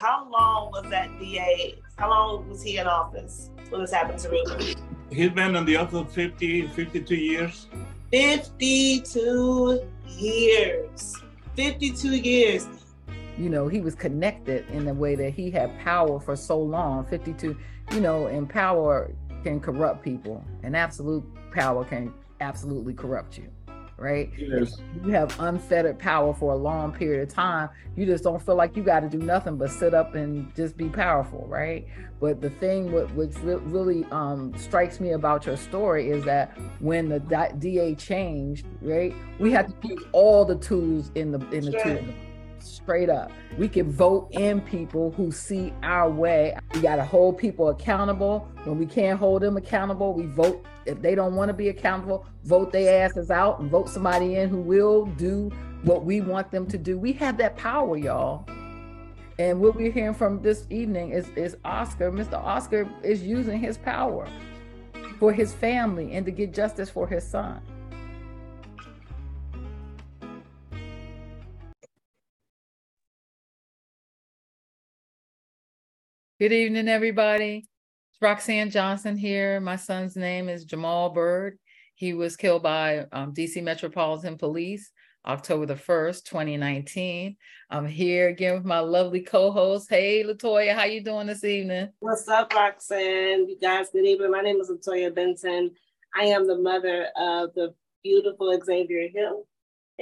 How long was that DA? How long was he in office when this happened to Ruben? He's been in the office 50, 52 years. 52 years. 52 years. You know, he was connected in the way that he had power for so long 52, you know, and power can corrupt people, and absolute power can absolutely corrupt you right? Yes. You have unfettered power for a long period of time. You just don't feel like you got to do nothing but sit up and just be powerful, right? But the thing what which really um, strikes me about your story is that when the DA changed, right, we had to use all the tools in the in the sure. tool straight up. We can vote in people who see our way. We got to hold people accountable. When we can't hold them accountable, we vote. If they don't want to be accountable, vote their asses out and vote somebody in who will do what we want them to do. We have that power, y'all. And what we're hearing from this evening is, is Oscar. Mr. Oscar is using his power for his family and to get justice for his son. Good evening, everybody. It's Roxane Johnson here. My son's name is Jamal Bird. He was killed by um, DC Metropolitan Police October the 1st, 2019. I'm here again with my lovely co-host. Hey, Latoya, how you doing this evening? What's up, Roxane? You guys, good evening. My name is LaToya Benton. I am the mother of the beautiful Xavier Hill.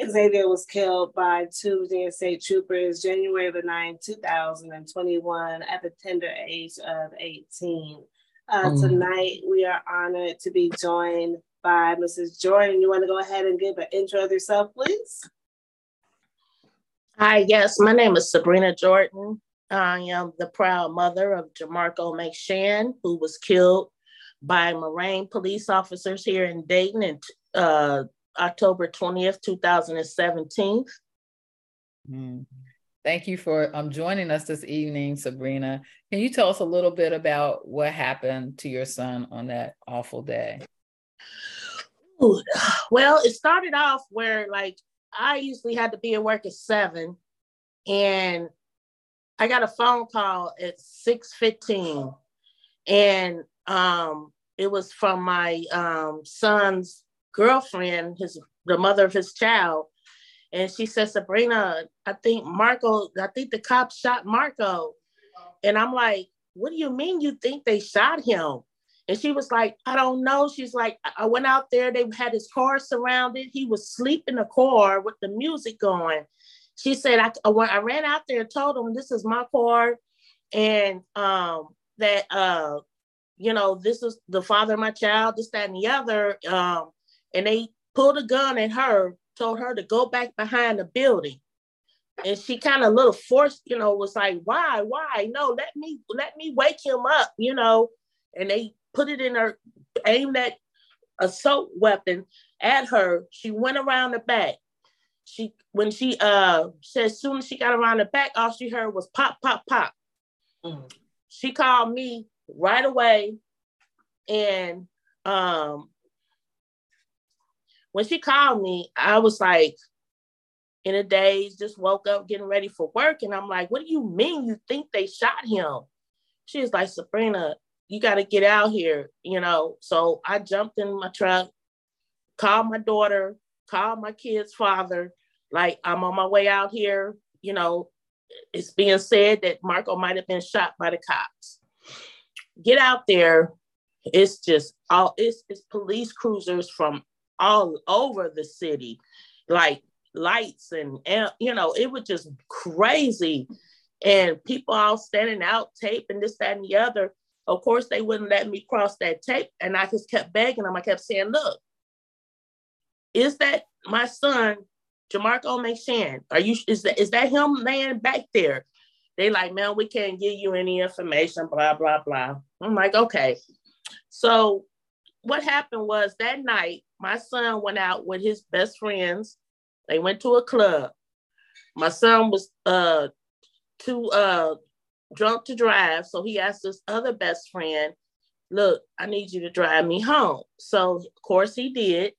Xavier was killed by two Virginia State troopers January the 9th, 2021, at the tender age of 18. Uh, mm. Tonight, we are honored to be joined by Mrs. Jordan. You want to go ahead and give an intro of yourself, please? Hi, yes, my name is Sabrina Jordan. I am the proud mother of Jamarco McShann, who was killed by Moraine police officers here in Dayton in uh, October 20th, 2017. Mm. Thank you for um, joining us this evening, Sabrina. Can you tell us a little bit about what happened to your son on that awful day? Ooh, well, it started off where like I usually had to be at work at seven, and I got a phone call at six fifteen, and um, it was from my um, son's girlfriend, his the mother of his child, and she said, Sabrina, I think Marco, I think the cops shot Marco. And I'm like, what do you mean you think they shot him? And she was like, I don't know. She's like, I went out there, they had his car surrounded. He was asleep in the car with the music going. She said, I, I ran out there and told him this is my car and um, that, uh, you know, this is the father of my child, this, that, and the other. Um, and they pulled a gun at her, told her to go back behind the building. And she kind of little forced, you know, was like, why, why? No, let me, let me wake him up, you know. And they put it in her, aimed at assault weapon at her. She went around the back. She when she uh said as soon as she got around the back, all she heard was pop, pop, pop. Mm. She called me right away. And um when she called me, I was like in a daze, just woke up getting ready for work. And I'm like, what do you mean you think they shot him? She was like, Sabrina, you got to get out here, you know. So I jumped in my truck, called my daughter, called my kid's father, like, I'm on my way out here. You know, it's being said that Marco might have been shot by the cops. Get out there. It's just all it's, it's police cruisers from all over the city, like lights and, and you know, it was just crazy. And people all standing out, tape and this, that, and the other. Of course, they wouldn't let me cross that tape. And I just kept begging them. I kept saying, look, is that my son, Jamarco McShann? Are you is that is that him laying back there? They like, man, we can't give you any information, blah, blah, blah. I'm like, okay. So what happened was that night, my son went out with his best friends. They went to a club. My son was uh too uh drunk to drive, so he asked his other best friend, "Look, I need you to drive me home." So of course he did,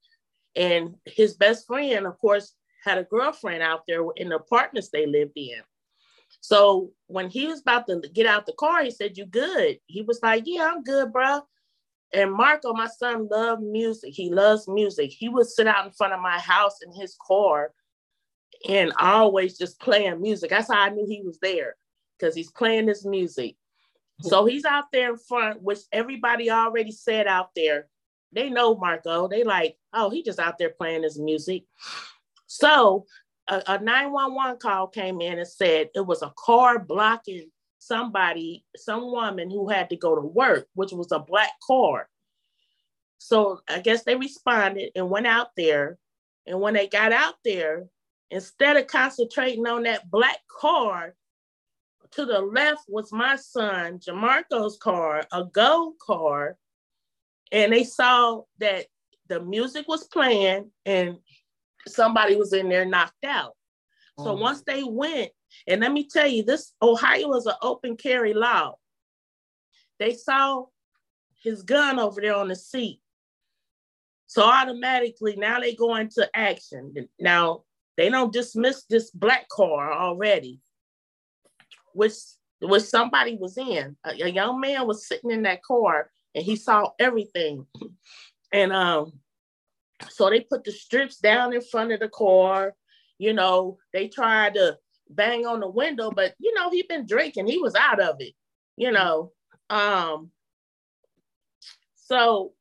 and his best friend, of course, had a girlfriend out there in the apartments they lived in. So when he was about to get out the car, he said, You good? He was like, Yeah, I'm good, bro. And Marco, my son, loved music. He loves music. He would sit out in front of my house in his car and always just playing music. That's how I knew he was there because he's playing his music. So hmm. he's out there in front, which everybody already said out there. They know Marco. They like, oh, he just out there playing his music. So a, a 911 call came in and said it was a car blocking somebody, some woman who had to go to work, which was a black car. So I guess they responded and went out there. And when they got out there, instead of concentrating on that black car, to the left was my son, Jamarco's car, a gold car. And they saw that the music was playing and somebody was in there knocked out. So mm. once they went, and let me tell you, this Ohio is an open carry law. They saw his gun over there on the seat. So automatically now they go into action. Now they don't dismiss this black car already, which which somebody was in. A, a young man was sitting in that car and he saw everything. And um, so they put the strips down in front of the car. You know, they tried to bang on the window, but you know, he'd been drinking, he was out of it, you know. Um, so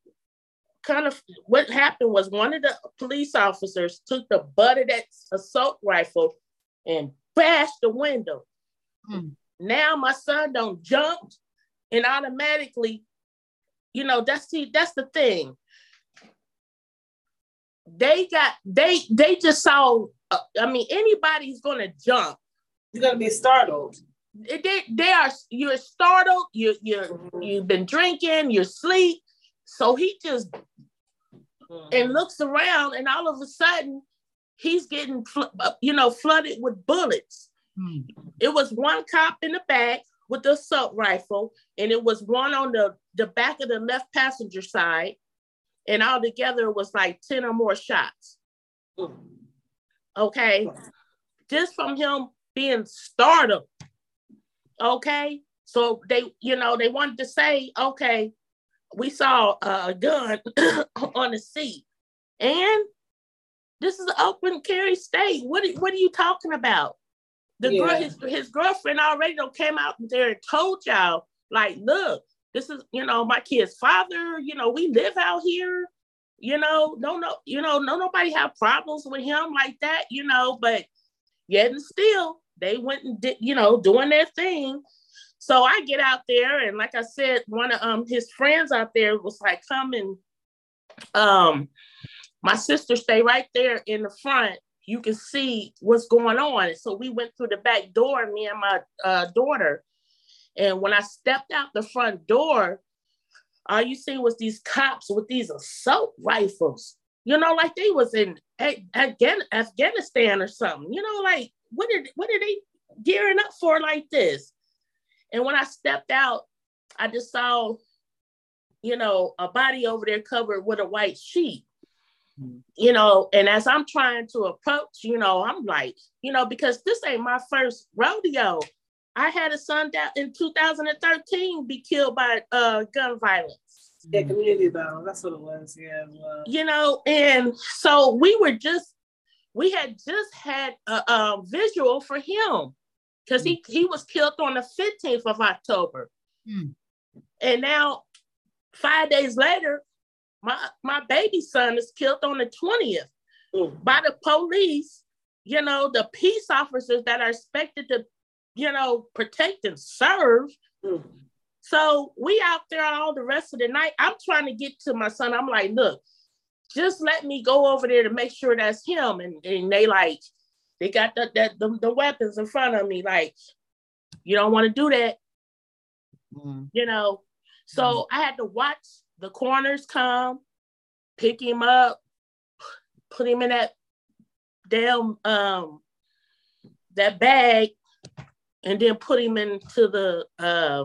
kind of what happened was one of the police officers took the butt of that assault rifle and bashed the window. Hmm. Now my son don't jump and automatically, you know, that's the that's the thing. They got they they just saw. Uh, I mean, anybody's gonna jump. You're gonna be startled. They, they are. You're startled. You you mm-hmm. you've been drinking. You're asleep. So he just mm-hmm. and looks around, and all of a sudden, he's getting uh, you know flooded with bullets. Mm-hmm. It was one cop in the back with the assault rifle, and it was one on the the back of the left passenger side, and all together it was like 10 or more shots. Okay. Just from him being startled. Okay. So they, you know, they wanted to say, okay, we saw a gun on the seat. And this is an open carry state. What, what are you talking about? The yeah. girl, his, his girlfriend already came out there and told y'all, like, look, this is, you know, my kid's father, you know, we live out here, you know, no, no, you know, no, nobody have problems with him like that, you know, but yet and still they went and did, you know, doing their thing. So I get out there and like I said, one of um his friends out there was like, come and um my sister stay right there in the front. You can see what's going on. So we went through the back door, me and my uh, daughter, and when I stepped out the front door, all you see was these cops with these assault rifles. You know, like they was in again Afghanistan or something. You know, like what are what are they gearing up for like this? And when I stepped out, I just saw, you know, a body over there covered with a white sheet. Mm-hmm. You know, and as I'm trying to approach, you know, I'm like, you know, because this ain't my first rodeo. I had a son down in 2013 be killed by uh, gun violence. Yeah, community though. That's what it was. Yeah. Well. You know, and so we were just, we had just had a, a visual for him because he, he was killed on the 15th of October. Mm. And now, five days later, my, my baby son is killed on the 20th mm. by the police. You know, the peace officers that are expected to you know, protect and serve. Mm. So we out there all the rest of the night. I'm trying to get to my son. I'm like, look, just let me go over there to make sure that's him. And, and they like, they got the, that the, the weapons in front of me. Like, you don't want to do that. Mm. You know. So mm. I had to watch the coroners come, pick him up, put him in that damn um that bag and then put him into the uh,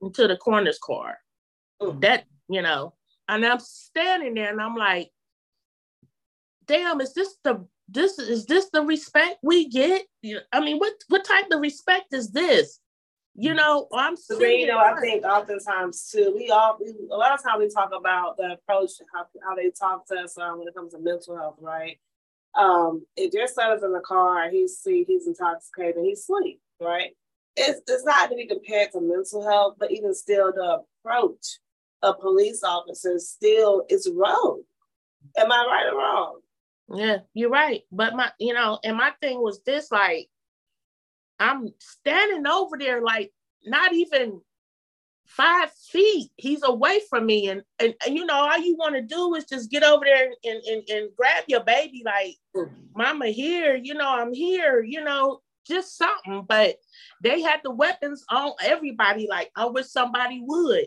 into the coroner's car. Mm. That you know, and I'm standing there and I'm like, damn, is this the this is this the respect we get? I mean, what what type of respect is this? You mm. know, I'm so you know, I think oftentimes too, we all we, a lot of times we talk about the approach how, how they talk to us um, when it comes to mental health, right? Um, if your son is in the car, he's he's intoxicated, he's asleep, right? It's it's not to be compared to mental health, but even still the approach of police officers still is wrong. Am I right or wrong? Yeah, you're right. But my, you know, and my thing was this like, I'm standing over there, like, not even five feet. He's away from me. And, and, and you know, all you want to do is just get over there and, and, and grab your baby, like, Mama here, you know, I'm here, you know, just something. But they had the weapons on everybody, like, I wish somebody would.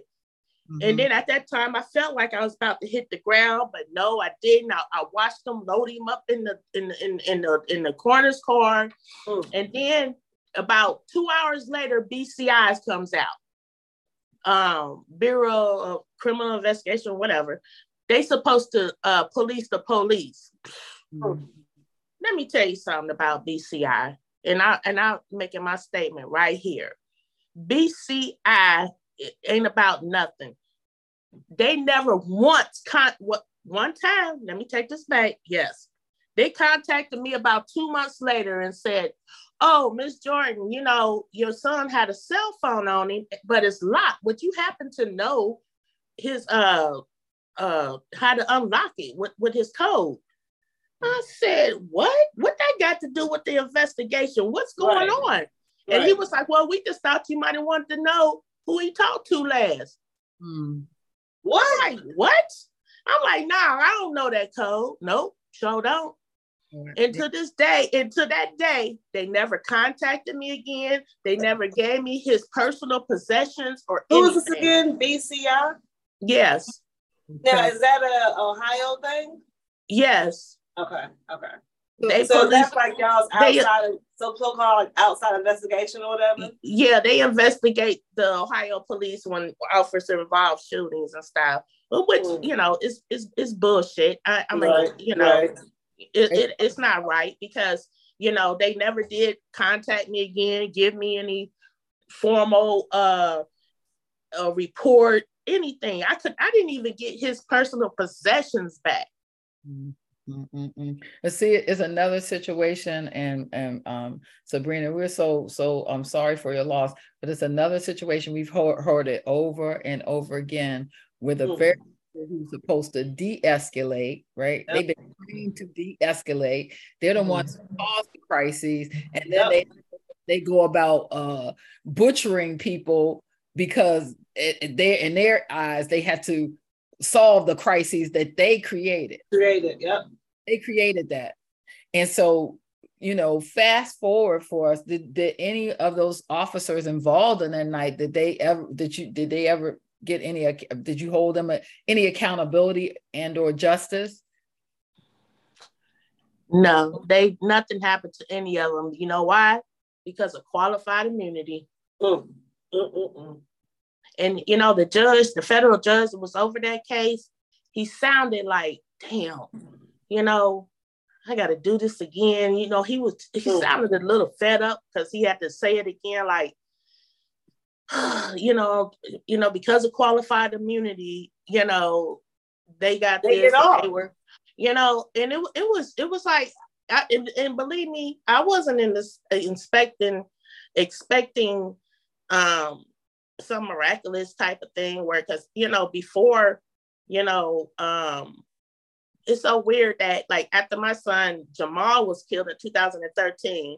Mm-hmm. And then at that time, I felt like I was about to hit the ground, but no, I didn't. I, I watched them load him up in the in the, in, in the in the coroner's car, mm-hmm. and then about two hours later, BCIs comes out, um, Bureau of Criminal Investigation, whatever. They supposed to uh, police the police. Mm-hmm. Let me tell you something about BCI, and I and I'm making my statement right here. BCI ain't about nothing. They never once con what one time, let me take this back. Yes. They contacted me about two months later and said, Oh, Miss Jordan, you know, your son had a cell phone on him, but it's locked. Would you happen to know his uh uh how to unlock it with, with his code? I said, What? What that got to do with the investigation? What's going right. on? And right. he was like, Well, we just thought you might have wanted to know who he talked to last. Hmm. What? Like, what? I'm like, nah, I don't know that code. Nope, sure don't. And to this day, and to that day, they never contacted me again. They never gave me his personal possessions or Who anything. is this again? BCI? Yes. Now, is that a Ohio thing? Yes. Okay. Okay. They so police, that's like y'all's outside they, of so called outside investigation or whatever. Yeah, they investigate the Ohio police when officers involved shootings and stuff. But Which mm. you know is is is bullshit. I, I mean, right, you know, right. It, it, it's not right because you know they never did contact me again, give me any formal uh, uh report, anything. I could I didn't even get his personal possessions back. Mm. Mm-mm-mm. See, it's another situation, and and um, Sabrina, we're so so. I'm sorry for your loss, but it's another situation we've heard, heard it over and over again with a mm-hmm. very who's supposed to de-escalate, right? Yep. They've been trained to de-escalate. They're the mm-hmm. ones who cause the crises, and then yep. they they go about uh, butchering people because they in their eyes they had to solve the crises that they created. Created, yep. They created that. And so, you know, fast forward for us, did, did any of those officers involved in that night, did they ever, did you, did they ever get any, did you hold them any accountability and or justice? No, they, nothing happened to any of them. You know why? Because of qualified immunity. Mm. Mm-mm-mm. And you know, the judge, the federal judge was over that case, he sounded like, damn, you know, I got to do this again. You know, he was he hmm. sounded a little fed up because he had to say it again, like, you know, you know, because of qualified immunity, you know, they got they this. They were, you know, and it it was it was like, I, and, and believe me, I wasn't in this uh, inspecting, expecting, um, some miraculous type of thing where, because you know, before, you know, um, it's so weird that like after my son Jamal was killed in 2013,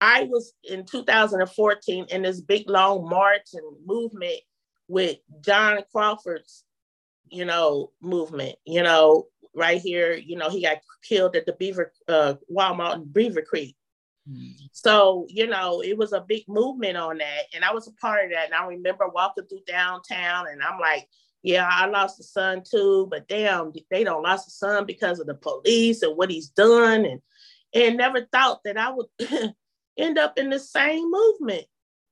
I was in 2014 in this big long march and movement with John Crawford's, you know, movement, you know, right here, you know, he got killed at the Beaver uh, Walmart in Beavercreek. Mm-hmm. So, you know, it was a big movement on that. And I was a part of that. And I remember walking through downtown and I'm like, yeah, I lost a son too, but damn, they don't lost a son because of the police and what he's done, and and never thought that I would end up in the same movement.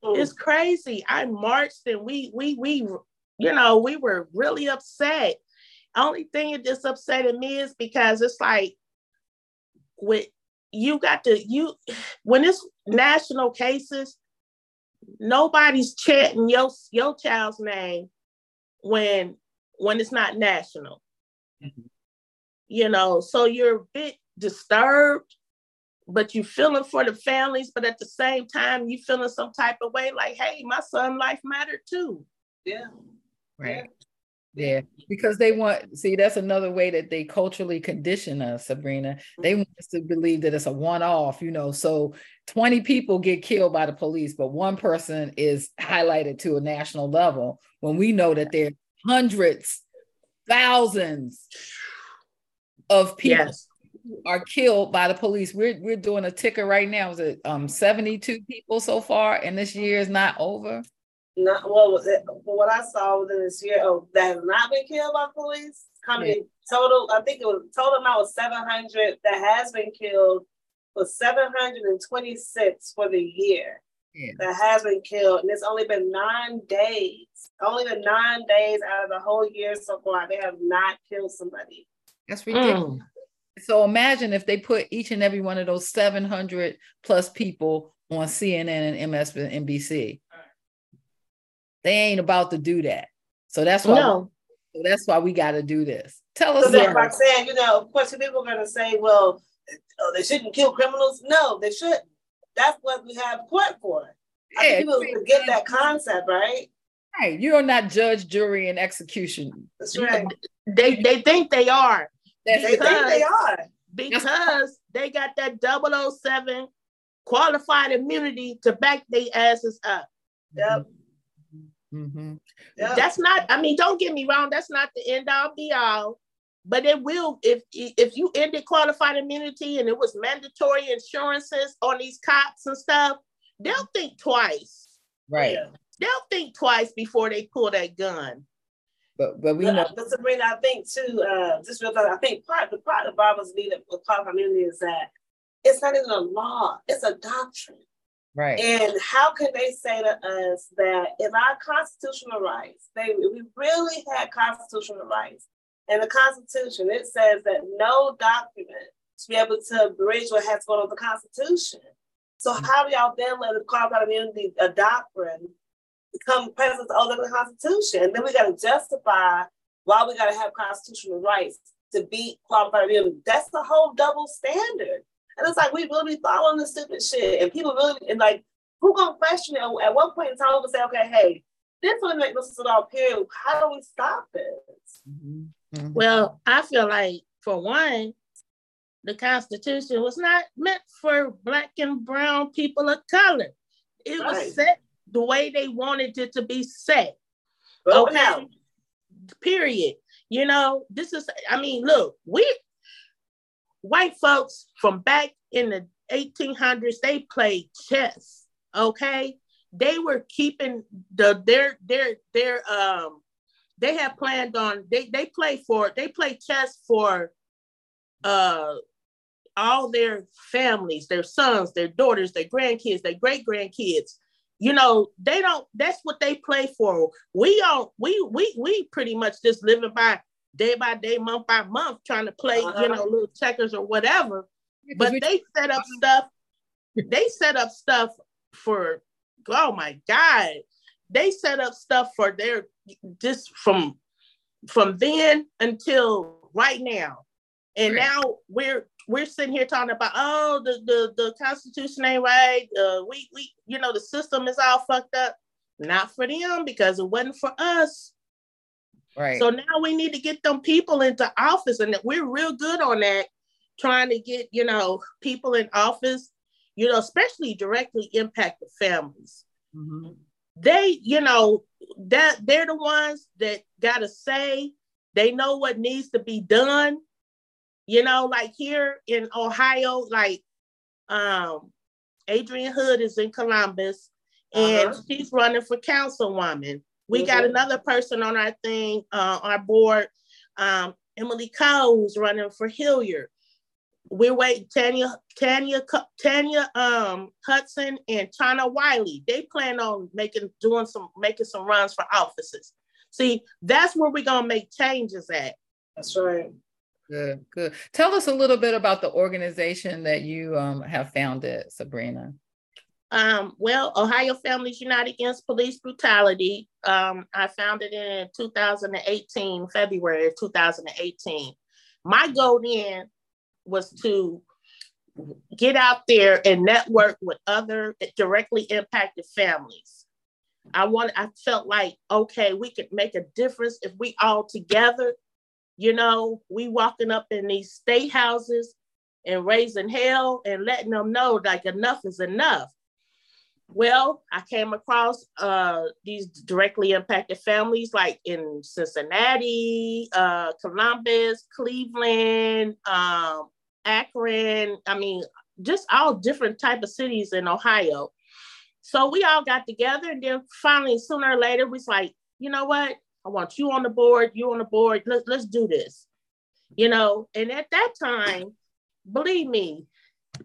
Mm. It's crazy. I marched and we we we you know we were really upset. Only thing that just upsetted me is because it's like with you got to you when it's national cases, nobody's chanting your your child's name when when it's not national. Mm-hmm. You know, so you're a bit disturbed, but you feeling for the families, but at the same time, you feeling some type of way like, hey, my son life mattered too. Yeah. Right. Yeah, because they want see that's another way that they culturally condition us, Sabrina. They mm-hmm. want us to believe that it's a one-off, you know. So 20 people get killed by the police, but one person is highlighted to a national level when we know that there are hundreds, thousands of people yes. Are killed by the police. We're we're doing a ticker right now. Is it um 72 people so far, and this year is not over? not what was it? What I saw within this year oh, that has not been killed by police. Coming yeah. total, I think it was total amount was seven hundred that has been killed was seven hundred and twenty six for the year. Yeah. That has been killed, and it's only been nine days. Only been nine days out of the whole year so far. They have not killed somebody. That's ridiculous. Mm. So imagine if they put each and every one of those 700 plus people on CNN and MSNBC. They ain't about to do that. So that's why. No. So that's why we got to do this. Tell us. So that's like saying, you know, of course, people are going to say, well, oh, they shouldn't kill criminals. No, they shouldn't. That's what we have court for. I yeah, people forget that concept, right? Right. You are not judge, jury, and execution. That's right. They they think they are. They think they are. Because they got that 007 qualified immunity to back their asses up. Yep. Mm-hmm. Yeah. That's not. I mean, don't get me wrong. That's not the end all be all. But it will if if you ended qualified immunity and it was mandatory insurances on these cops and stuff, they'll think twice. Right. They'll think twice before they pull that gun. But but we but, know. But Sabrina, I think too. Uh, just real quick, I think part the part of Barbara's need with qualified immunity is that it's not even a law; it's a doctrine. Right. And how can they say to us that if our constitutional rights, they we really had constitutional rights, and the Constitution it says that no document to be able to bridge what has gone on the Constitution. So mm-hmm. how do y'all then let the qualified immunity a doctrine become present older than the Constitution? And then we got to justify why we got to have constitutional rights to beat qualified immunity. That's the whole double standard. And it's like we really be following the stupid shit, and people really and like who gonna question it? At one point in time, we say, okay, hey, this would make this all period. How do we stop this? Mm-hmm. mm-hmm. Well, I feel like for one, the Constitution was not meant for black and brown people of color. It right. was set the way they wanted it to be set. okay. Now. Period. You know, this is, I mean, look, we white folks from back in the 1800s, they played chess. Okay, they were keeping the their their their um they had planned on they they play for they play chess for uh all their families, their sons, their daughters, their grandkids, their great grandkids. You know, they don't. That's what they play for. We don't. We we we pretty much just living by day by day, month by month, trying to play, uh-huh. you know, little checkers or whatever. But they set up stuff. They set up stuff for. Oh my God! They set up stuff for their just from from then until right now, and right. now we're we're sitting here talking about oh the the, the Constitution ain't right. Uh, we we you know the system is all fucked up. Not for them because it wasn't for us. Right. So now we need to get them people into office, and we're real good on that, trying to get you know people in office, you know, especially directly impact the families. Mm-hmm. They, you know, that they're the ones that got to say they know what needs to be done. You know, like here in Ohio, like um, Adrienne Hood is in Columbus, and uh-huh. she's running for councilwoman. We got mm-hmm. another person on our thing, uh, our board, um, Emily Cole, who's running for Hilliard. We're waiting Tanya, Tanya, Tanya um, Hudson and Chana Wiley. They plan on making doing some making some runs for offices. See, that's where we're gonna make changes at. That's right. Good, good. Tell us a little bit about the organization that you um, have founded, Sabrina. Um, well, Ohio Families Unite Against Police Brutality. Um, I founded it in 2018, February of 2018. My goal then was to get out there and network with other directly impacted families. I want I felt like okay, we could make a difference if we all together, you know, we walking up in these state houses and raising hell and letting them know like enough is enough. Well, I came across uh, these directly impacted families like in Cincinnati, uh, Columbus, Cleveland, um, Akron. I mean, just all different type of cities in Ohio. So we all got together, and then finally, sooner or later, we was like, you know what? I want you on the board. You on the board. Let's let's do this. You know, and at that time, believe me,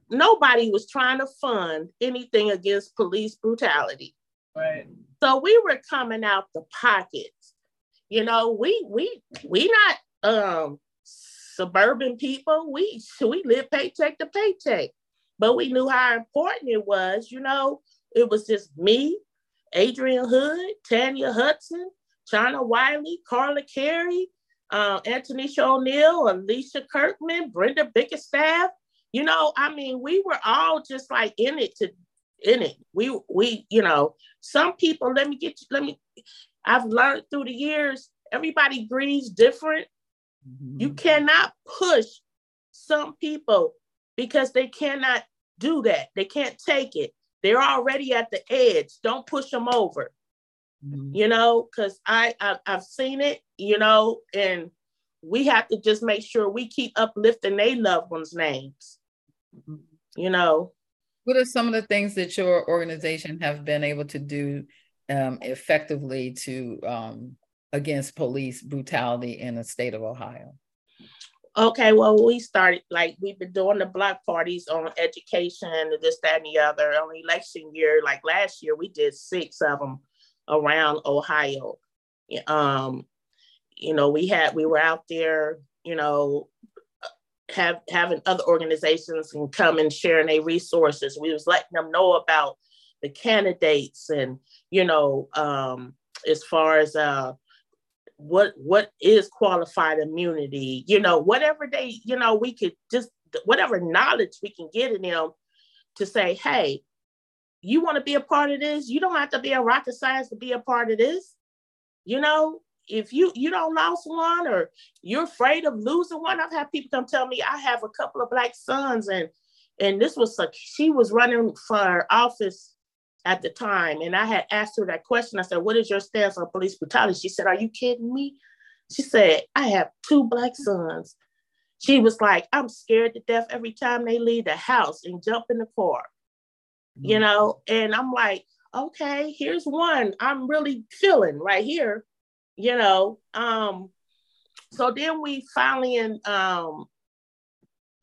nobody was trying to fund anything against police brutality. Right. So we were coming out the pockets. You know, we we we not um suburban people. We we live paycheck to paycheck. But we knew how important it was, you know. It was just me, Adrienne Hood, Tanya Hudson, China Wiley, Carla Carey, uh, Antonisha O'Neill, Alicia Kirkman, Brenda Bickerstaff, you know, I mean, we were all just like in it to in it. We we, you know, some people, let me get you, let me, I've learned through the years, everybody grieves different. Mm-hmm. You cannot push some people because they cannot do that. They can't take it. They're already at the edge. Don't push them over. Mm-hmm. You know, because I, I I've seen it, you know, and we have to just make sure we keep uplifting their loved ones' names. You know? What are some of the things that your organization have been able to do um, effectively to um, against police brutality in the state of ohio? Okay well we started like we've been doing the block parties on education and this that and the other. On election year like last year we did six of them around ohio um you know we had we were out there you know have having other organizations and come and sharing their resources. We was letting them know about the candidates and you know um, as far as uh, what what is qualified immunity, you know whatever they you know we could just whatever knowledge we can get in them to say, hey, you want to be a part of this? You don't have to be a rocket science to be a part of this. You know, if you you don't lost one or you're afraid of losing one, I've had people come tell me I have a couple of black sons and and this was like she was running for office at the time and I had asked her that question. I said, "What is your stance on police brutality?" She said, "Are you kidding me?" She said, "I have two black sons." She was like, "I'm scared to death every time they leave the house and jump in the car." Mm-hmm. You know, and I'm like, "Okay, here's one I'm really feeling right here." you know. Um, so then we finally in um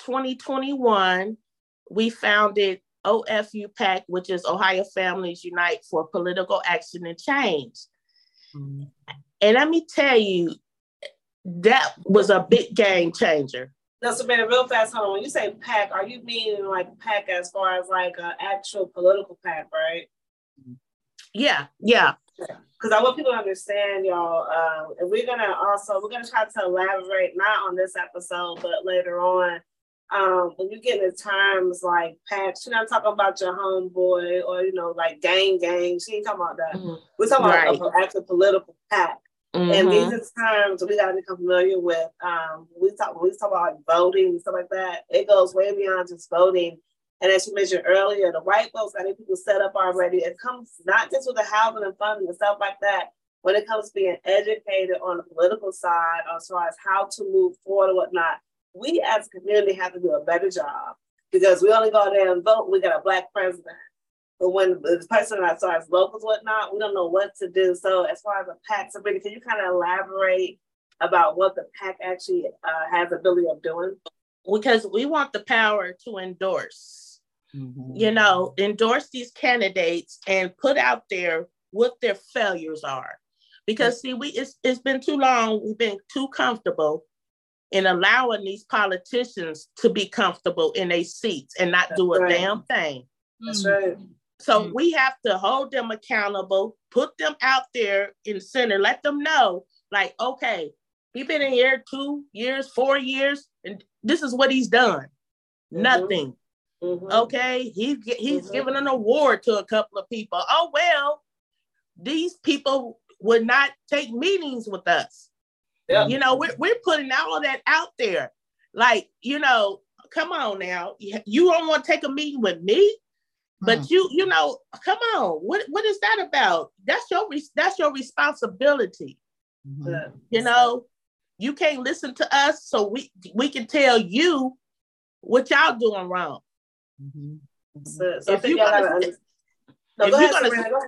2021, we founded OFU PAC, which is Ohio Families Unite for Political Action and Change. Mm-hmm. And let me tell you, that was a big game changer. No, so man, real fast, hold on. When you say pack, are you meaning like pack as far as like an actual political pack, right? Yeah, yeah because I want people to understand, y'all. Uh, and we're gonna also we're gonna try to elaborate not on this episode, but later on. Um, when you get into terms like PACs, you're not talking about your homeboy or you know like gang gang. She ain't talking about that. Mm-hmm. We're talking right. about an actual political PAC. Mm-hmm. And these are terms we gotta become familiar with. Um, we talk when we talk about like voting and stuff like that. It goes way beyond just voting and as you mentioned earlier, the white folks got people set up already. It comes not just with the housing and funding and stuff like that. When it comes to being educated on the political side, as far as how to move forward and whatnot, we as a community have to do a better job because we only go there and vote. We got a black president. But when the person as far as locals, whatnot, we don't know what to do. So as far as the PAC, Sabrina, can you kind of elaborate about what the PAC actually uh, has the ability of doing? Because we want the power to endorse mm-hmm. you know, endorse these candidates and put out there what their failures are. Because see, we it's, it's been too long, we've been too comfortable in allowing these politicians to be comfortable in their seats and not That's do a right. damn thing. That's right. So mm-hmm. we have to hold them accountable, put them out there in center, let them know, like, okay, he's been in here two years, four years, and this is what he's done. Mm-hmm. Nothing. Mm-hmm. Okay, he's he's mm-hmm. given an award to a couple of people. Oh well, these people would not take meetings with us. Yeah. You know, we're we're putting all of that out there. Like, you know, come on now. You don't want to take a meeting with me, but mm. you, you know, come on. What what is that about? That's your that's your responsibility. Mm-hmm. You know, you can't listen to us, so we we can tell you what y'all doing wrong. Mm-hmm. So, so if, you're gonna, if, no, if, you're gonna, go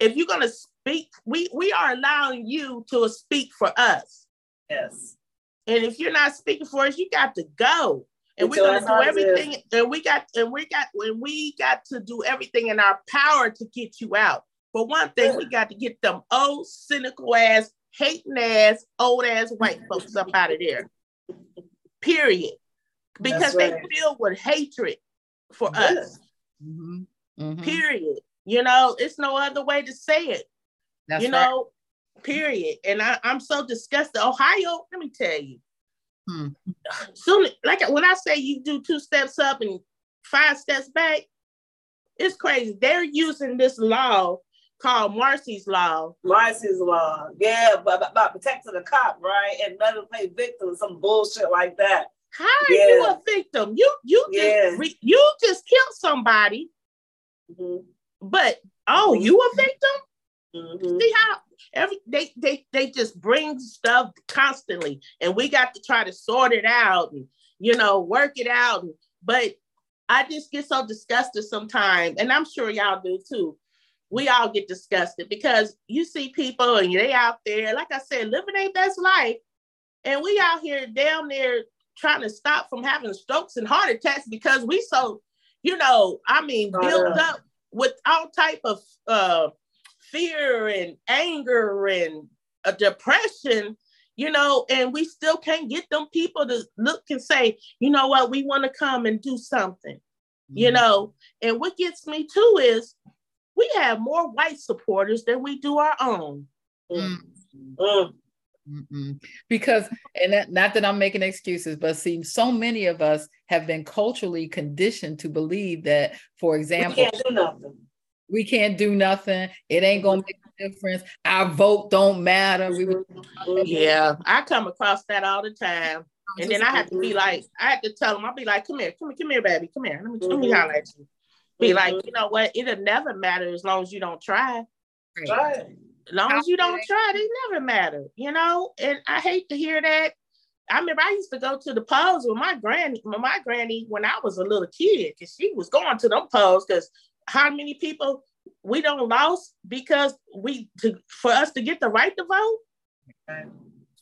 if you're gonna speak, we we are allowing you to speak for us. Yes. And if you're not speaking for us, you got to go. And we're gonna do everything, and we got and we got and we got to do everything in our power to get you out. But one thing, we got to get them old, cynical ass, hating ass, old ass white folks up out of there. Period. Because right. they filled with hatred for yeah. us. Mm-hmm. Mm-hmm. Period. You know, it's no other way to say it. That's you know, right. period. And I, I'm so disgusted. Ohio, let me tell you. Hmm. Soon, like when I say you do two steps up and five steps back, it's crazy. They're using this law called Marsy's Law. Marsy's Law, yeah, but about protecting the cop, right? And letting play victim, some bullshit like that. How are yeah. you a victim? You you just yeah. you just killed somebody, mm-hmm. but oh, you a victim? Mm-hmm. See how every they they they just bring stuff constantly, and we got to try to sort it out and you know work it out. But I just get so disgusted sometimes, and I'm sure y'all do too. We all get disgusted because you see people and they out there, like I said, living their best life, and we out here down there trying to stop from having strokes and heart attacks because we so, you know, I mean, built up with all type of uh, fear and anger and a depression, you know, and we still can't get them people to look and say, you know what, we want to come and do something, mm-hmm. you know. And what gets me too is we have more white supporters than we do our own. Mm-hmm. Mm. Mm-mm. Because, and that, not that I'm making excuses, but see, so many of us have been culturally conditioned to believe that, for example, we can't do nothing. We can't do nothing. It ain't gonna make a difference. Our vote don't matter. We were- yeah, I come across that all the time. And then I have to be like, I have to tell them, I'll be like, come here, come here, come here, baby, come here. Let me, mm-hmm. let me holler at you. Be like, mm-hmm. you know what? It'll never matter as long as you don't try. Right. As long as you don't try, they never matter, you know? And I hate to hear that. I remember I used to go to the polls with my granny, my granny when I was a little kid, because she was going to them polls because how many people we don't lost because we to for us to get the right to vote. Right.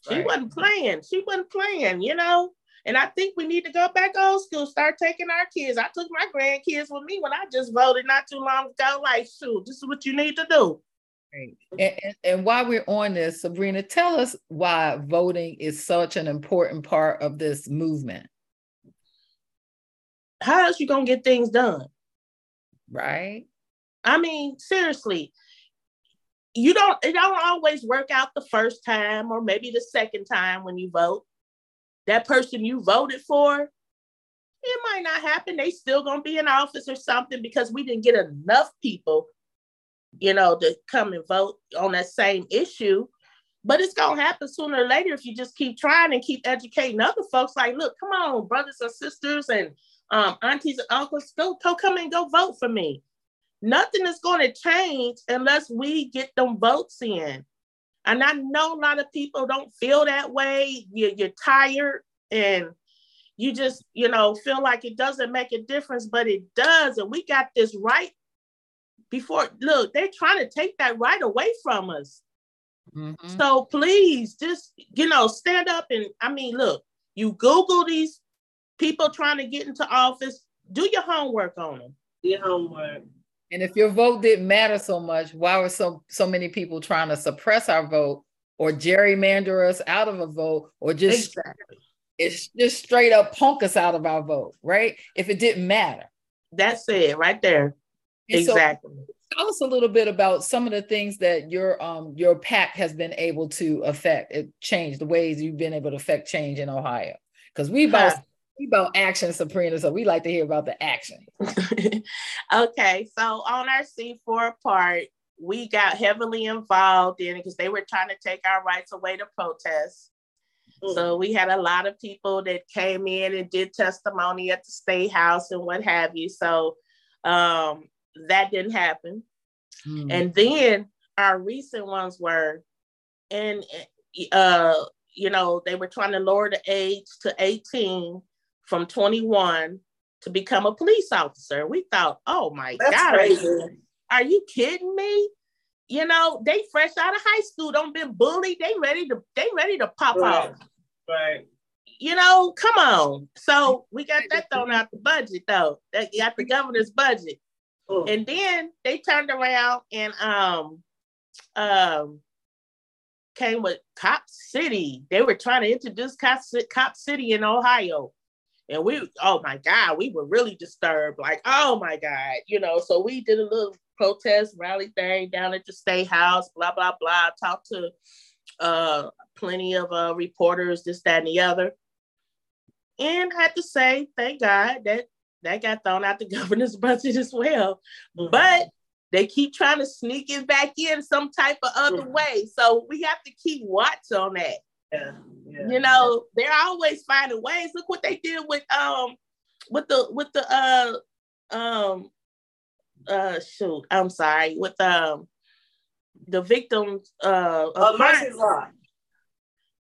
She wasn't playing. She wasn't playing, you know. And I think we need to go back old school, start taking our kids. I took my grandkids with me when I just voted not too long ago. Like, shoot, this is what you need to do. Right. And, and, and, while we're on this, Sabrina, tell us why voting is such an important part of this movement. How else you gonna get things done? Right. I mean, seriously, you don't it don't always work out the first time or maybe the second time when you vote. That person you voted for, it might not happen. They still gonna be in office or something because we didn't get enough people you know, to come and vote on that same issue. But it's gonna happen sooner or later if you just keep trying and keep educating other folks. Like, look, come on, brothers and sisters and um, aunties and uncles, go, go come and go vote for me. Nothing is going to change unless we get them votes in. And I know a lot of people don't feel that way. You're, you're tired and you just, you know, feel like it doesn't make a difference, but it does. And we got this right before look they're trying to take that right away from us mm-hmm. so please just you know stand up and i mean look you google these people trying to get into office do your homework on them do your homework and if your vote didn't matter so much why were so so many people trying to suppress our vote or gerrymander us out of a vote or just exactly. it's just straight up punk us out of our vote, right? If it didn't matter. That's it right there. And exactly. So, tell us a little bit about some of the things that your um your PAC has been able to affect, it change the ways you've been able to affect change in Ohio. Because we about huh. We about action, Sabrina, so we like to hear about the action. okay, so on our C4 part, we got heavily involved in it because they were trying to take our rights away to protest. Mm. So we had a lot of people that came in and did testimony at the state house and what have you. So um, that didn't happen. Mm. And then our recent ones were, and uh, you know, they were trying to lower the age to 18 from 21 to become a police officer. We thought, oh my That's God, crazy. Are you kidding me? You know, they fresh out of high school, don't been bullied. They ready to they ready to pop right. off. Right. You know, come on. So we got that thrown out the budget though. That got the governor's budget. Oh. And then they turned around and um um came with Cop City. They were trying to introduce Cop, Cop City in Ohio. And we, oh my God, we were really disturbed. Like, oh my God, you know. So we did a little protest rally thing down at the state house, blah, blah, blah. Talked to uh, plenty of uh, reporters, this, that, and the other. And I had to say, thank God that that got thrown out the governor's budget as well. Mm-hmm. But they keep trying to sneak it back in some type of other mm-hmm. way. So we have to keep watch on that. Yeah, yeah, you know, they're always finding ways. Look what they did with um with the with the uh um uh shoot, I'm sorry, with um the victims uh of Marsy's Law.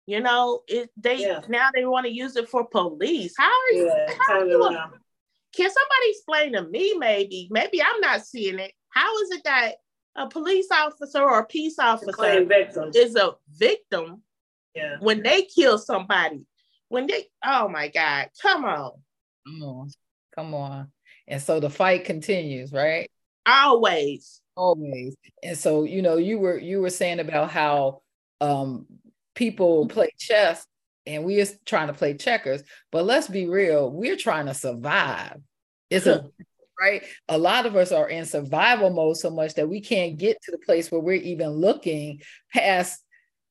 You know, it they yeah. now they want to use it for police. How are you? Yeah, how are you can somebody explain to me maybe? Maybe I'm not seeing it. How is it that a police officer or a peace officer is a victim yeah. when they kill somebody? When they oh my God, come on. Come on. Come on. And so the fight continues, right? Always. Always. And so, you know, you were you were saying about how um people play chess and we're trying to play checkers, but let's be real, we're trying to survive. It's a right. A lot of us are in survival mode so much that we can't get to the place where we're even looking past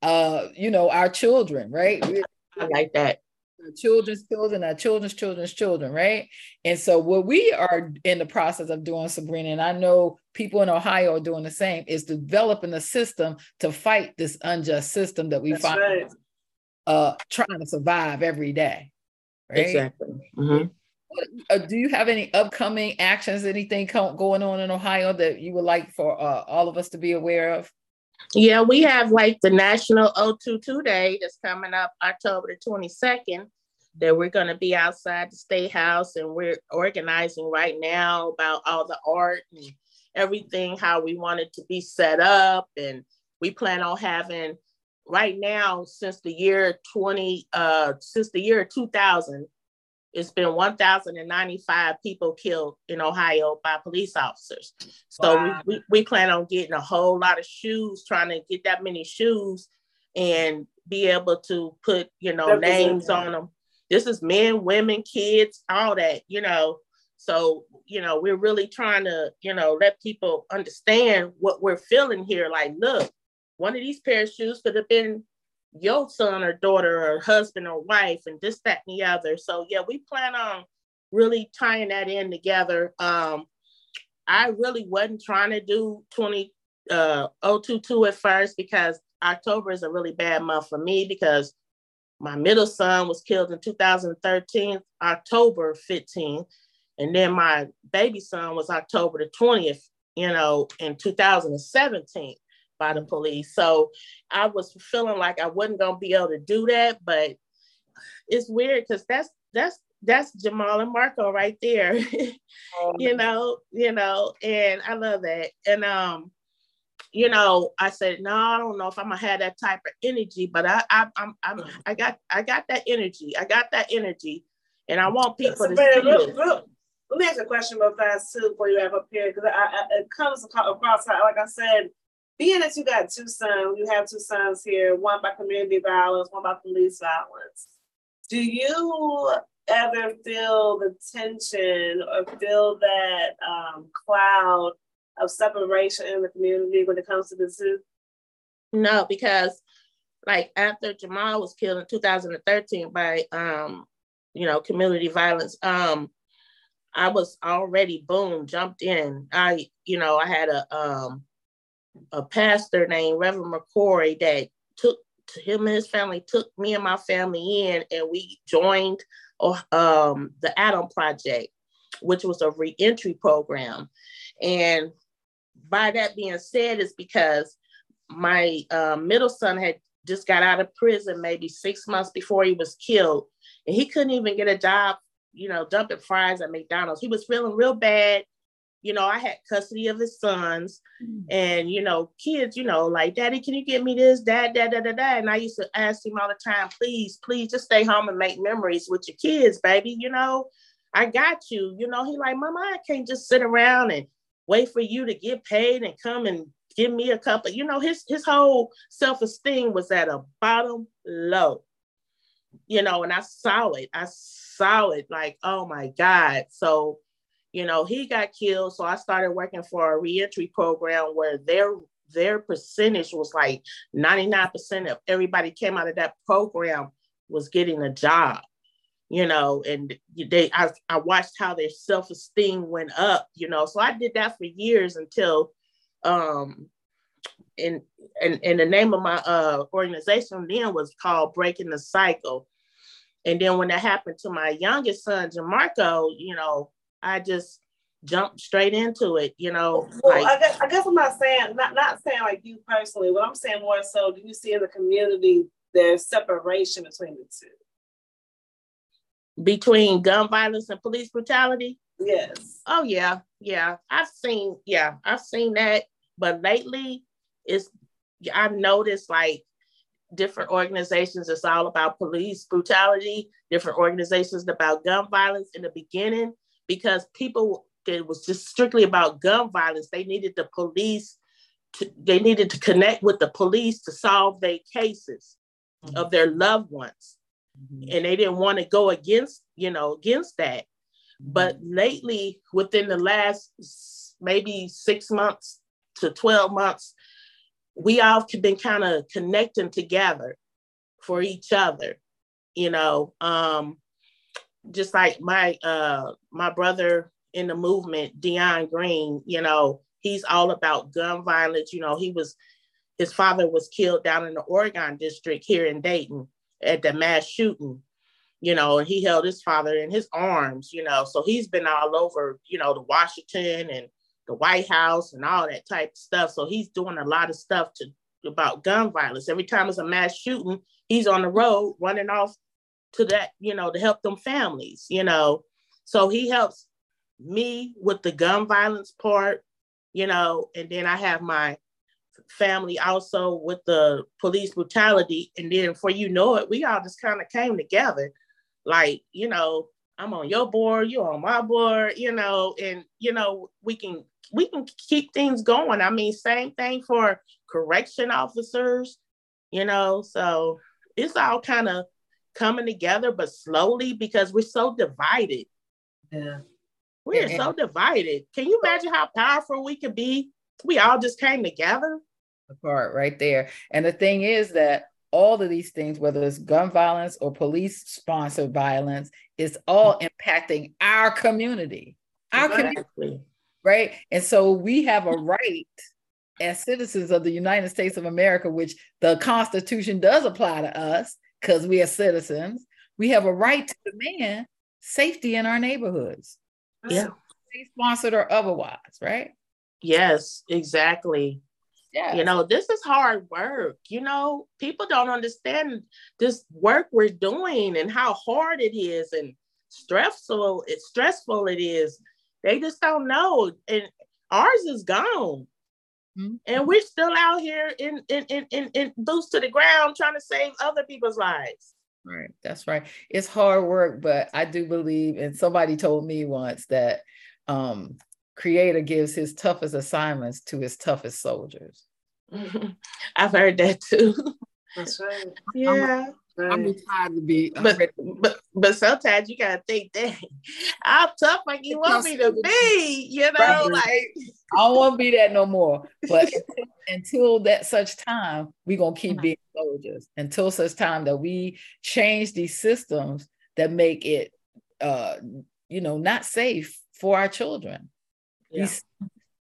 uh, you know, our children, right? We're, I like that our children's children, our children's children's children, right? And so what we are in the process of doing, Sabrina, and I know people in Ohio are doing the same, is developing a system to fight this unjust system that we That's find right. uh, trying to survive every day. Right? Exactly. Mm-hmm. Uh, do you have any upcoming actions, anything going on in Ohio that you would like for uh, all of us to be aware of? Yeah, we have like the National O22 Day that's coming up October the 22nd. That we're going to be outside the state house and we're organizing right now about all the art and everything, how we want it to be set up. And we plan on having right now since the year 20, uh, since the year 2000, it's been 1,095 people killed in Ohio by police officers. So wow. we, we, we, plan on getting a whole lot of shoes, trying to get that many shoes and be able to put, you know, names on them. This is men, women, kids, all that, you know. So, you know, we're really trying to, you know, let people understand what we're feeling here. Like, look, one of these pair of shoes could have been your son or daughter or husband or wife and this, that, and the other. So yeah, we plan on really tying that in together. Um, I really wasn't trying to do 20 uh 022 at first because October is a really bad month for me because my middle son was killed in 2013, October 15th. And then my baby son was October the 20th, you know, in 2017 by the police. So I was feeling like I wasn't gonna be able to do that, but it's weird because that's that's that's Jamal and Marco right there. you know, you know, and I love that. And um, you know, I said, no, I don't know if I'm gonna have that type of energy, but I I I'm, I'm I got I got that energy. I got that energy. And I want people so, to see real, real, let me ask a question real fast too before you wrap up here because it comes across like I said being that you got two sons, you have two sons here, one by community violence, one by police violence. Do you ever feel the tension or feel that um, cloud of separation in the community when it comes to the zoo? No, because like after Jamal was killed in 2013 by um, you know, community violence, um, I was already boom, jumped in. I, you know, I had a um a pastor named Reverend McCory that took him and his family took me and my family in and we joined um, the Adam Project, which was a reentry program. And by that being said, is because my uh, middle son had just got out of prison maybe six months before he was killed, and he couldn't even get a job, you know, dumping fries at McDonald's. He was feeling real bad. You know, I had custody of his sons, mm-hmm. and you know, kids, you know, like, Daddy, can you get me this, Dad, Dad, Dad, Dad, Dad? And I used to ask him all the time, please, please, just stay home and make memories with your kids, baby. You know, I got you. You know, he like, Mama, I can't just sit around and wait for you to get paid and come and give me a couple. You know, his his whole self-esteem was at a bottom low. You know, and I saw it. I saw it like, oh my God. So, you know, he got killed. So I started working for a reentry program where their their percentage was like 99% of everybody came out of that program was getting a job you know, and they I, I watched how their self-esteem went up, you know. So I did that for years until um and and, and the name of my uh organization then was called Breaking the Cycle. And then when that happened to my youngest son, Jamarco, you know, I just jumped straight into it, you know. Well, like, I, guess, I guess I'm not saying, not, not saying like you personally, but I'm saying more so, do you see in the community there's separation between the two? between gun violence and police brutality? Yes. Oh yeah, yeah. I've seen, yeah, I've seen that. But lately, it's I've noticed like different organizations. It's all about police brutality. Different organizations about gun violence in the beginning because people it was just strictly about gun violence. They needed the police. To, they needed to connect with the police to solve their cases mm-hmm. of their loved ones mm-hmm. and they didn't want to go against you know against that mm-hmm. but lately within the last maybe six months to 12 months we all have been kind of connecting together for each other you know um just like my uh my brother in the movement Dion Green you know he's all about gun violence you know he was his father was killed down in the Oregon district here in Dayton at the mass shooting, you know, and he held his father in his arms, you know. So he's been all over, you know, the Washington and the White House and all that type of stuff. So he's doing a lot of stuff to about gun violence. Every time it's a mass shooting, he's on the road running off to that, you know, to help them families, you know. So he helps me with the gun violence part, you know, and then I have my family also with the police brutality. And then for you know it, we all just kind of came together. Like, you know, I'm on your board, you're on my board, you know, and you know, we can we can keep things going. I mean, same thing for correction officers, you know, so it's all kind of coming together, but slowly because we're so divided. Yeah. We're yeah. so divided. Can you imagine how powerful we could be? We all just came together the part right there. And the thing is that all of these things, whether it's gun violence or police sponsored violence, is all mm-hmm. impacting our community. Our exactly. community. Right. And so we have a right as citizens of the United States of America, which the Constitution does apply to us because we are citizens, we have a right to demand safety in our neighborhoods. Yeah. Sponsored or otherwise, right? Yes, exactly. Yeah. You know, this is hard work. You know, people don't understand this work we're doing and how hard it is and stressful it's stressful it is. They just don't know. And ours is gone. Mm-hmm. And we're still out here in in, in in in boots to the ground trying to save other people's lives. Right. That's right. It's hard work, but I do believe, and somebody told me once that um creator gives his toughest assignments to his toughest soldiers. I've heard that too. That's right. Yeah. Right. I'm retired to be. But, but but sometimes you gotta think, dang, how tough like you want me to be, you know, right. like I don't want to be that no more. But until that such time, we're gonna keep being soldiers until such time that we change these systems that make it uh you know not safe for our children. Yeah.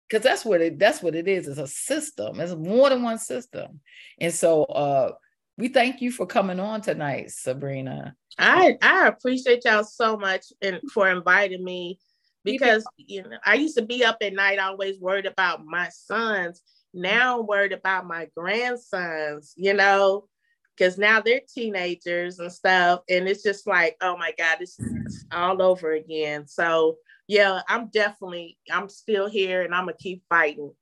because that's what it that's what it is. It's a system. It's more than one system. And so uh we thank you for coming on tonight, Sabrina. I I appreciate y'all so much and for inviting me because you know I used to be up at night always worried about my sons. Now I'm worried about my grandsons, you know, because now they're teenagers and stuff. And it's just like, oh my God, it's, it's all over again. So yeah, I'm definitely I'm still here and I'm gonna keep fighting.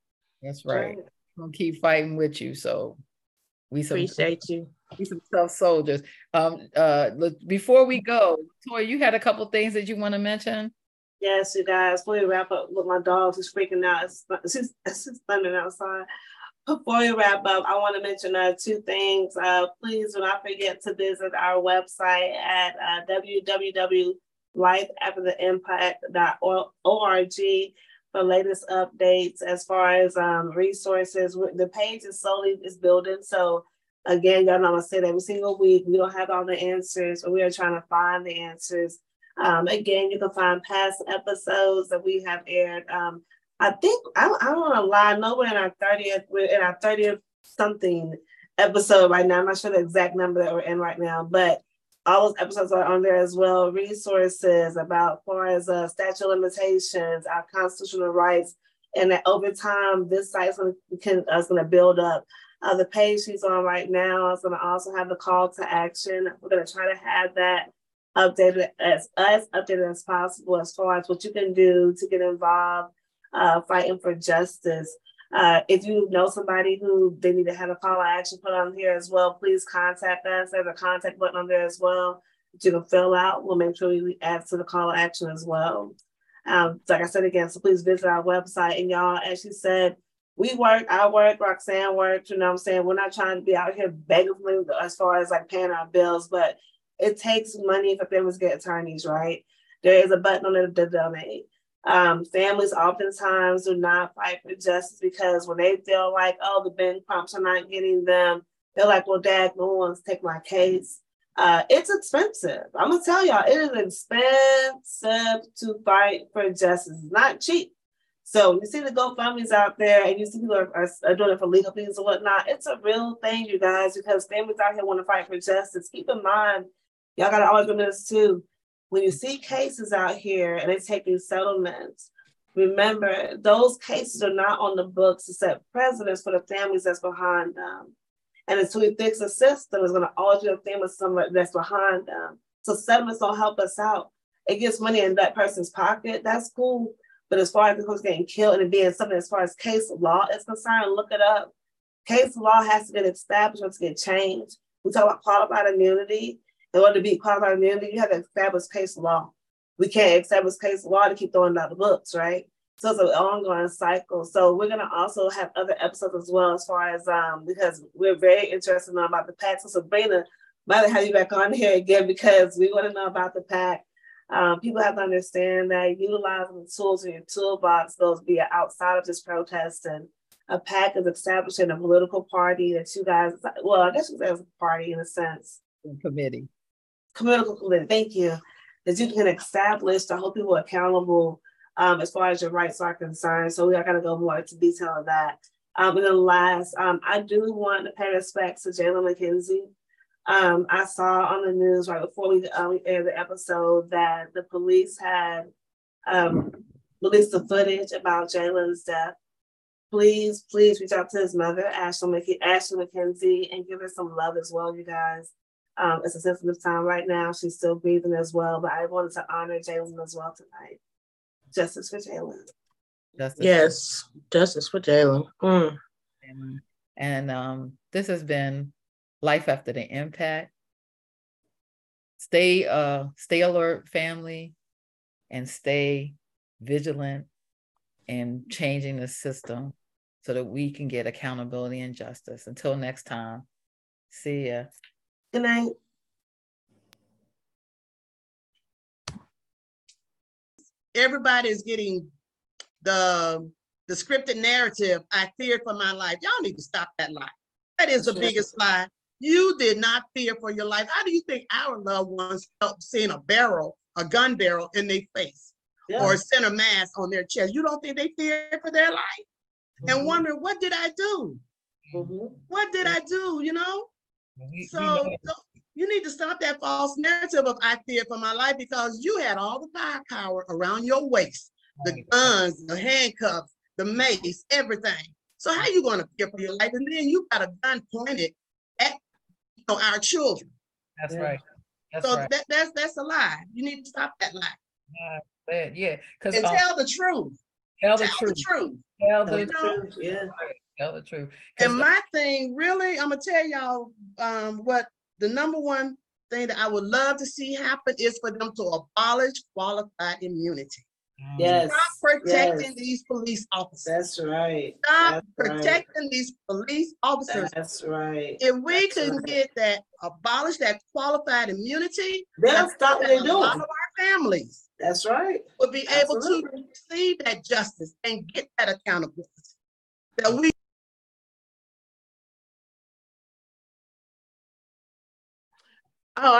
That's right. I'm gonna keep fighting with you. So we some, appreciate you. We some tough soldiers. Um, uh, before we go, Toy, you had a couple things that you want to mention. Yes, you guys. Before we wrap up with my dogs who's freaking out, it's, it's, it's thundering outside. Before we wrap up, I want to mention uh, two things. Uh, please do not forget to visit our website at uh, www.lifeaftertheimpact.org for latest updates as far as um, resources. The page is slowly is building. So again, y'all know gonna say every single week. We don't have all the answers, but we are trying to find the answers. Um, again, you can find past episodes that we have aired. Um, I think I, I don't want to lie. No, we're in our 30th. We're in our 30th something episode right now. I'm not sure the exact number that we're in right now, but all those episodes are on there as well. Resources about far as uh, statute limitations, our constitutional rights, and that over time this site is going to is going to build up. Uh, the page she's on right now is going to also have the call to action. We're going to try to have that updated as as updated as possible as far as what you can do to get involved uh, fighting for justice. Uh, if you know somebody who they need to have a call action put on here as well, please contact us. There's a contact button on there as well that you can fill out. We'll make sure we add to the call action as well. Um, like I said again, so please visit our website. And y'all, as she said, we work, I work, Roxane works, you know what I'm saying? We're not trying to be out here begging as far as like paying our bills, but it takes money for families to get attorneys, right? There is a button on it to donate. Um, families oftentimes do not fight for justice because when they feel like, oh, the Ben Crumps are not getting them, they're like, well, dad, no one's take my case. Uh, it's expensive. I'm gonna tell y'all, it is expensive to fight for justice. It's not cheap. So you see the GoFundMe's out there, and you see people are, are, are, doing it for legal fees and whatnot. It's a real thing, you guys, because families out here want to fight for justice. Keep in mind, y'all gotta always remember this too when you see cases out here and they're taking settlements, remember those cases are not on the books to set precedents for the families that's behind them. And until we fix the system, it's going to always be a family that's behind them. So settlements don't help us out. It gets money in that person's pocket. That's cool. But as far as who's getting killed and it being something as far as case law is concerned, look it up. Case law has to get established to get changed. We talk about qualified immunity in order to be qualified immunity, you have to establish case law. We can't establish case law to keep throwing out the books, right? So it's an ongoing cycle. So we're gonna also have other episodes as well, as far as um because we're very interested in about the PAC. So Sabrina, might have you back on here again because we want to know about the PAC. Um, people have to understand that utilizing the tools in your toolbox goes be outside of just protest and a PAC is establishing a political party that you guys, well, I guess you guys a party in a sense. Committee community committee, thank you, that you can establish to hold people accountable um, as far as your rights are concerned. So we are going to go more into detail of that. Um, and then last, um, I do want to pay respect to Jalen McKenzie. Um, I saw on the news right before we, uh, we aired the episode that the police had um, released the footage about Jalen's death. Please, please reach out to his mother, Ashley, Ashley McKenzie, and give her some love as well, you guys. Um, it's a sensitive time right now. She's still breathing as well, but I wanted to honor Jalen as well tonight. Justice for Jalen. Justice yes, justice for Jalen. Mm. And, and um, this has been Life After the Impact. Stay uh stay alert, family, and stay vigilant in changing the system so that we can get accountability and justice. Until next time, see ya. Good night. Everybody is getting the the scripted narrative. I feared for my life. Y'all need to stop that lie. That is the sure. biggest lie. You did not fear for your life. How do you think our loved ones felt seeing a barrel, a gun barrel in their face yeah. or center mass on their chest? You don't think they feared for their life? Mm -hmm. And mm-hmm. wondering, what did I do? Mm -hmm. What did I do? You know? We- we So know- you need to stop that false narrative of I fear for my life because you had all the firepower around your waist, the guns, the handcuffs, the mace, everything. So how you gonna fear for your life? And then you got a gun pointed at you know, our children. That's Yeah. right. That's So right. that, that's that's a lie. You need to stop that lie but Yeah, because and uh, tell the truth. tell the Tell truth. the truth. Tell Tell the the know, truth, Yeah. Tell the truth. And my thing, really, I'm gonna tell y'all um, what the number one thing that I would love to see happen is for them to abolish qualified immunity. Mm, Yes. Stop protecting yes. these police officers. That's right. Stop that's right. protecting these police officers. That's right. If we that's can right. get that, abolish that qualified immunity, They'll stop what they're a lot doing. of our families That's right. will be able to Absolutely. receive that justice and get that accountability. That we Oh, are